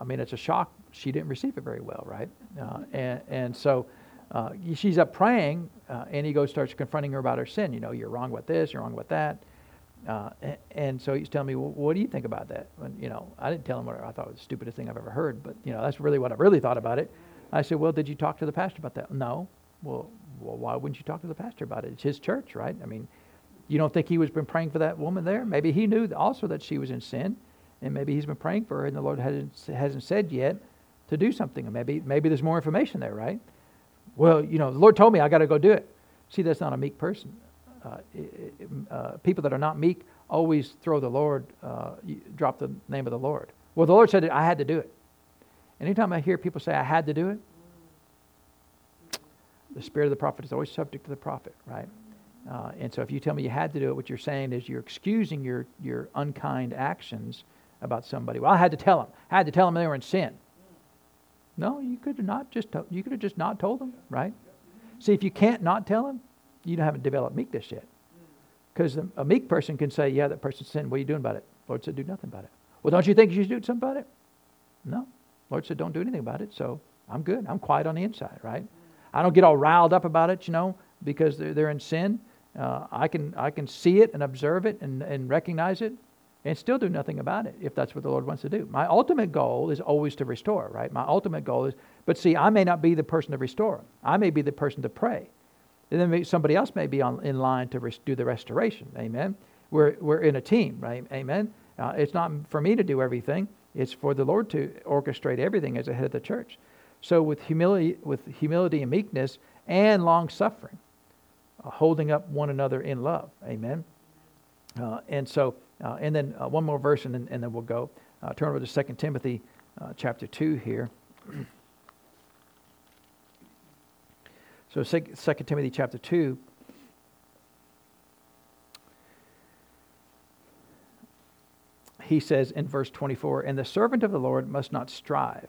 I mean, it's a shock. She didn't receive it very well, right? Uh, and and so uh, she's up praying, uh, and he goes starts confronting her about her sin. You know, you're wrong with this, you're wrong with that. Uh, and, and, so he's telling me, well, what do you think about that? And, you know, I didn't tell him what I thought was the stupidest thing I've ever heard, but you know, that's really what I really thought about it. I said, well, did you talk to the pastor about that? No. Well, well, why wouldn't you talk to the pastor about it? It's his church, right? I mean, you don't think he was been praying for that woman there? Maybe he knew also that she was in sin, and maybe he's been praying for her, and the Lord hasn't hasn't said yet to do something. Maybe maybe there's more information there, right? Well, you know, the Lord told me I got to go do it. See, that's not a meek person. Uh, uh, people that are not meek always throw the Lord, uh, drop the name of the Lord. Well, the Lord said I had to do it. Anytime I hear people say I had to do it, the spirit of the prophet is always subject to the prophet, right? Uh, and so if you tell me you had to do it, what you're saying is you're excusing your, your unkind actions about somebody. Well, I had to tell them. I had to tell them they were in sin. No, you could have not just you could have just not told them, right? See, if you can't not tell them, you haven't developed meekness yet. Because a meek person can say, "Yeah, that person sinned. What are you doing about it?" Lord said, "Do nothing about it." Well, don't you think you should do something about it? No. Lord said, "Don't do anything about it." So I'm good. I'm quiet on the inside, right? I don't get all riled up about it, you know, because they're, they're in sin. Uh, I, can, I can see it and observe it and, and recognize it and still do nothing about it if that's what the Lord wants to do. My ultimate goal is always to restore, right? My ultimate goal is, but see, I may not be the person to restore. I may be the person to pray. And then somebody else may be on, in line to res, do the restoration. Amen. We're, we're in a team, right? Amen. Uh, it's not for me to do everything. It's for the Lord to orchestrate everything as a head of the church. So with humility, with humility and meekness and long suffering, holding up one another in love. Amen. Uh, and so, uh, and then uh, one more verse, and then, and then we'll go. Uh, turn over to 2 Timothy uh, chapter 2 here. So 2 Timothy chapter 2. He says in verse 24, And the servant of the Lord must not strive,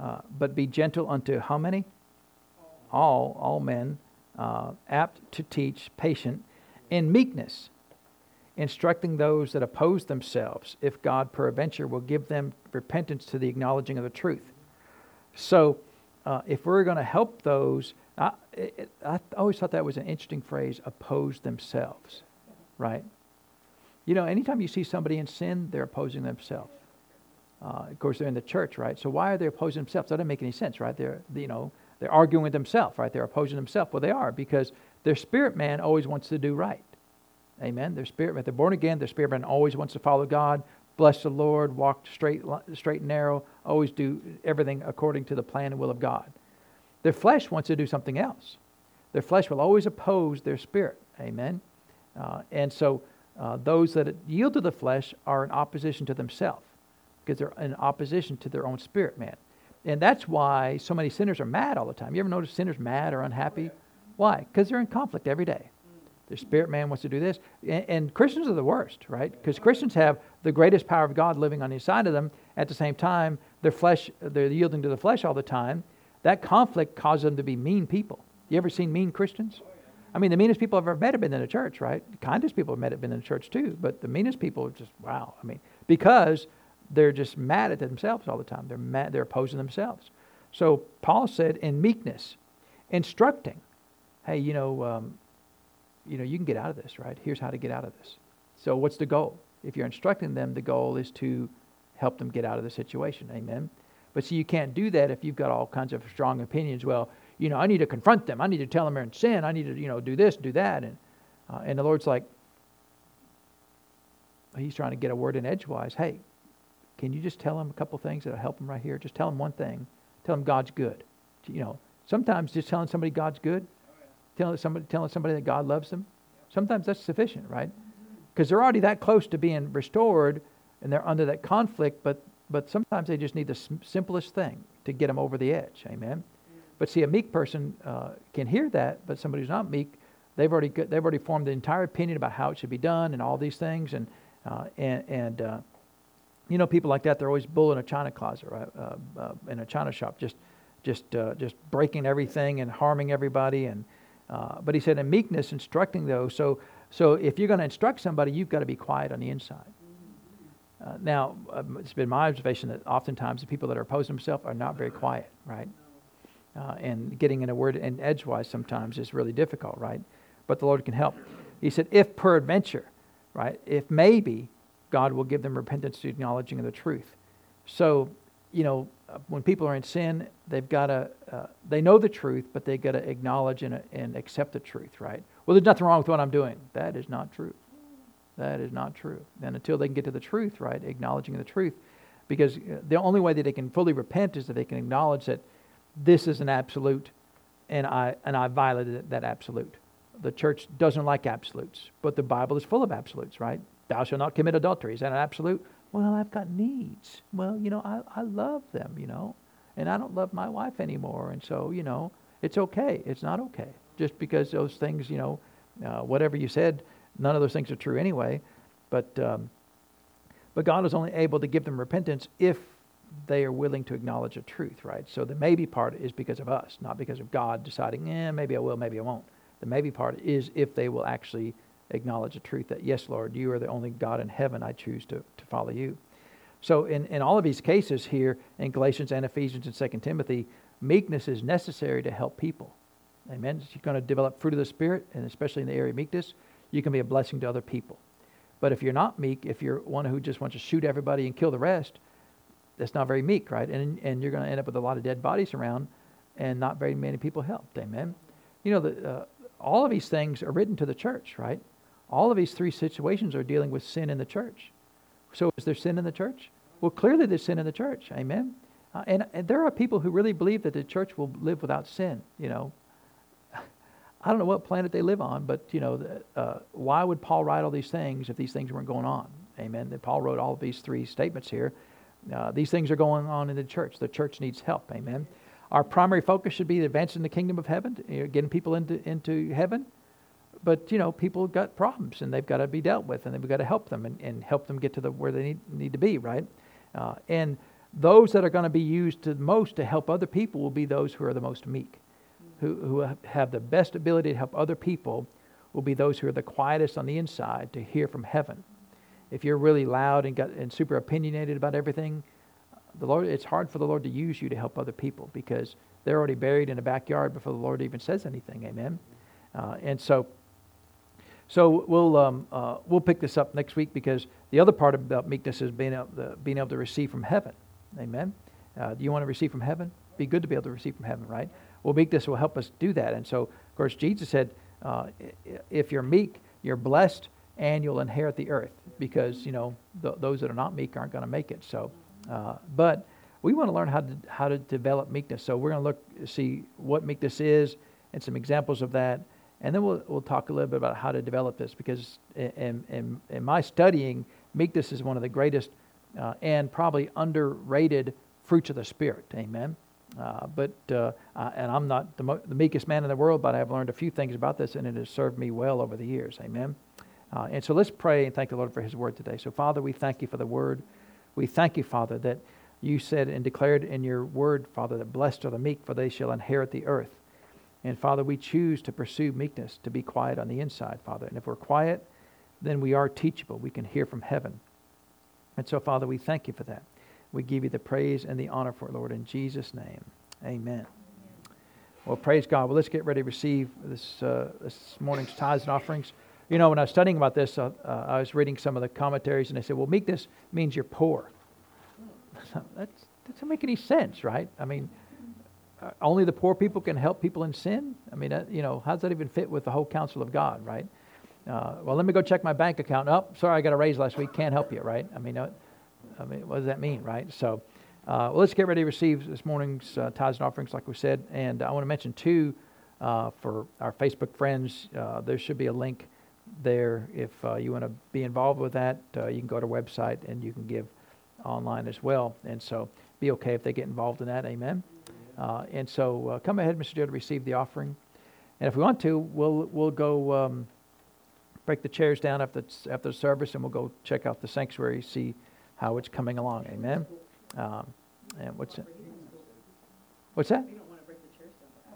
uh, but be gentle unto how many? All, all men, uh, apt to teach, patient, in meekness, instructing those that oppose themselves, if God peradventure will give them repentance to the acknowledging of the truth. So, uh, if we're going to help those, I, it, I always thought that was an interesting phrase oppose themselves, right? You know, anytime you see somebody in sin, they're opposing themselves. Uh, of course, they're in the church, right? So why are they opposing themselves? That doesn't make any sense, right? They're, you know, they're arguing with themselves, right? They're opposing themselves. Well, they are because their spirit man always wants to do right. Amen. Their spirit man, they're born again. Their spirit man always wants to follow God, bless the Lord, walk straight, straight and narrow, always do everything according to the plan and will of God. Their flesh wants to do something else. Their flesh will always oppose their spirit. Amen. Uh, and so uh, those that yield to the flesh are in opposition to themselves because they're in opposition to their own spirit man. And that's why so many sinners are mad all the time. You ever notice sinners mad or unhappy? Why? Because they're in conflict every day. Their spirit man wants to do this. And, and Christians are the worst, right? Because Christians have the greatest power of God living on the inside of them. At the same time, their flesh, they're yielding to the flesh all the time. That conflict causes them to be mean people. You ever seen mean Christians? I mean, the meanest people I've ever met have been in a church, right? The kindest people I've met have been in a church too. But the meanest people are just, wow. I mean, because they're just mad at themselves all the time. They're mad, they're opposing themselves. So Paul said, in meekness, instructing. Hey, you know, um, you know, you can get out of this, right? Here's how to get out of this. So what's the goal? If you're instructing them, the goal is to help them get out of the situation. Amen. But see, you can't do that if you've got all kinds of strong opinions. Well, you know, I need to confront them. I need to tell them they're in sin. I need to, you know, do this, do that. And, uh, and the Lord's like, he's trying to get a word in edgewise. Hey, can you just tell them a couple things that'll help them right here? Just tell them one thing. Tell them God's good. You know, sometimes just telling somebody God's good, telling somebody telling somebody that God loves them, sometimes that's sufficient, right? Because they're already that close to being restored, and they're under that conflict. But but sometimes they just need the simplest thing to get them over the edge. Amen. But see, a meek person uh, can hear that, but somebody who's not meek, they've already they've already formed the entire opinion about how it should be done and all these things, and uh, and and uh, you know, people like that, they're always bull in a china closet, right? Uh, uh, in a china shop, just, just, uh, just breaking everything and harming everybody. And, uh, but he said, in meekness, instructing those. So, so if you're going to instruct somebody, you've got to be quiet on the inside. Uh, now, um, it's been my observation that oftentimes the people that are opposing themselves are not very quiet, right? Uh, and getting in a word and edgewise sometimes is really difficult, right? But the Lord can help. He said, if peradventure, right? If maybe God will give them repentance to acknowledging of the truth. So, you know, when people are in sin, they've got to, uh, they know the truth, but they've got to acknowledge and, and accept the truth, right? Well, there's nothing wrong with what I'm doing. That is not true. That is not true. And until they can get to the truth, right, acknowledging the truth, because uh, the only way that they can fully repent is that they can acknowledge that this is an absolute, and I and I violated that absolute. The church doesn't like absolutes, but the Bible is full of absolutes, right? Thou shalt not commit adultery. Is that an absolute? Well, I've got needs. Well, you know, I, I love them, you know, and I don't love my wife anymore. And so, you know, it's okay. It's not okay. Just because those things, you know, uh, whatever you said, none of those things are true anyway. But, um, but God is only able to give them repentance if they are willing to acknowledge the truth, right? So the maybe part is because of us, not because of God deciding, eh, maybe I will, maybe I won't. The maybe part is if they will actually acknowledge the truth that, yes, Lord, you are the only God in heaven. I choose to, to follow you. So, in, in all of these cases here in Galatians and Ephesians and 2 Timothy, meekness is necessary to help people. Amen. You're going to develop fruit of the Spirit, and especially in the area of meekness, you can be a blessing to other people. But if you're not meek, if you're one who just wants to shoot everybody and kill the rest, that's not very meek, right? And, and you're going to end up with a lot of dead bodies around and not very many people helped. Amen. You know, the, uh, all of these things are written to the church, right? All of these three situations are dealing with sin in the church. So is there sin in the church? Well, clearly there's sin in the church. Amen. Uh, and, and there are people who really believe that the church will live without sin. You know, I don't know what planet they live on, but you know, uh, why would Paul write all these things if these things weren't going on? Amen. That Paul wrote all these three statements here. Uh, these things are going on in the church. The church needs help. Amen. our primary focus should be advancing the kingdom of heaven, getting people into, into heaven. But, you know, people got problems and they've got to be dealt with and we've got to help them and, and help them get to the, where they need, need to be, right? Uh, and those that are going to be used the most to help other people will be those who are the most meek, who, who have the best ability to help other people will be those who are the quietest on the inside to hear from heaven. If you're really loud and, got, and super opinionated about everything, the Lord, it's hard for the Lord to use you to help other people because they're already buried in a backyard before the Lord even says anything. Amen. Uh, and so, so we'll um, uh, we'll pick this up next week because the other part about meekness is being able to, being able to receive from heaven. Amen. Uh, do you want to receive from heaven? Be good to be able to receive from heaven, right? Well, meekness will help us do that. And so, of course, Jesus said, uh, if you're meek, you're blessed, and you'll inherit the earth because you know th- those that are not meek aren't going to make it. So uh, but we want to learn how to, how to develop meekness. So we're going to look see what meekness is and some examples of that. And then we'll, we'll talk a little bit about how to develop this because in, in, in my studying, meekness is one of the greatest uh, and probably underrated fruits of the Spirit. Amen. Uh, but uh, and I'm not the, mo- the, meekest man in the world, but I've learned a few things about this, and it has served me well over the years. Amen. Uh, and so let's pray and thank the Lord for His Word today. So Father, we thank you for the Word. We thank you, Father, that you said and declared in your word, Father, that blessed are the meek, for they shall inherit the earth. And Father, we choose to pursue meekness, to be quiet on the inside, Father. And if we're quiet, then we are teachable. We can hear from heaven. And so, Father, we thank you for that. We give you the praise and the honor for it, Lord, in Jesus' name. Amen. Well, praise God. Well, let's get ready to receive this, uh, this morning's tithes and offerings. You know, when I was studying about this, uh, uh, I was reading some of the commentaries, and they said, well, meekness means you're poor. that doesn't make any sense, right? I mean, only the poor people can help people in sin? I mean, uh, you know, how does that even fit with the whole counsel of God, right? Uh, well, let me go check my bank account. Oh, sorry, I got a raise last week. Can't help you, right? I mean, uh, I mean, what does that mean, right? So, well, let's get ready to receive this morning's tithes and offerings, like we said. And I want to mention, too, for our Facebook friends, there should be a link there. If uh, you want to be involved with that, uh, you can go to our website and you can give online as well. And so be okay if they get involved in that. Amen. Uh, and so uh, come ahead, Mr. Joe, to receive the offering. And if we want to, we'll we'll go um, break the chairs down after after the service, and we'll go check out the sanctuary, see how it's coming along. Amen. Um, and what's that? What's that?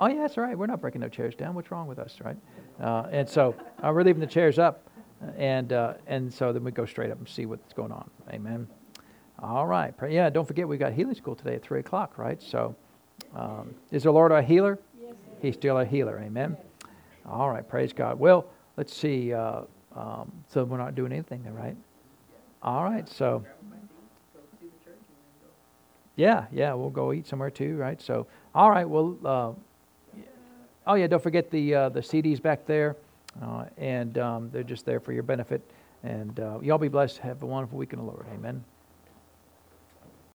Oh yeah, that's all right. We're not breaking no chairs down. What's wrong with us, right? Uh, and so uh, we're leaving the chairs up, and uh, and so then we go straight up and see what's going on. Amen. All right. Yeah. Don't forget we got healing school today at three o'clock. Right. So, um, is the Lord a healer? Yes. He's still a healer. Amen. Yes. All right. Praise God. Well, let's see. Uh, um, so we're not doing anything there, right? All right. So. Yeah, yeah, we'll go eat somewhere too, right? So, all right, well, uh, Oh yeah, don't forget the uh, the CDs back there, uh, and um, they're just there for your benefit. And uh, y'all be blessed. Have a wonderful week in the Lord. Amen.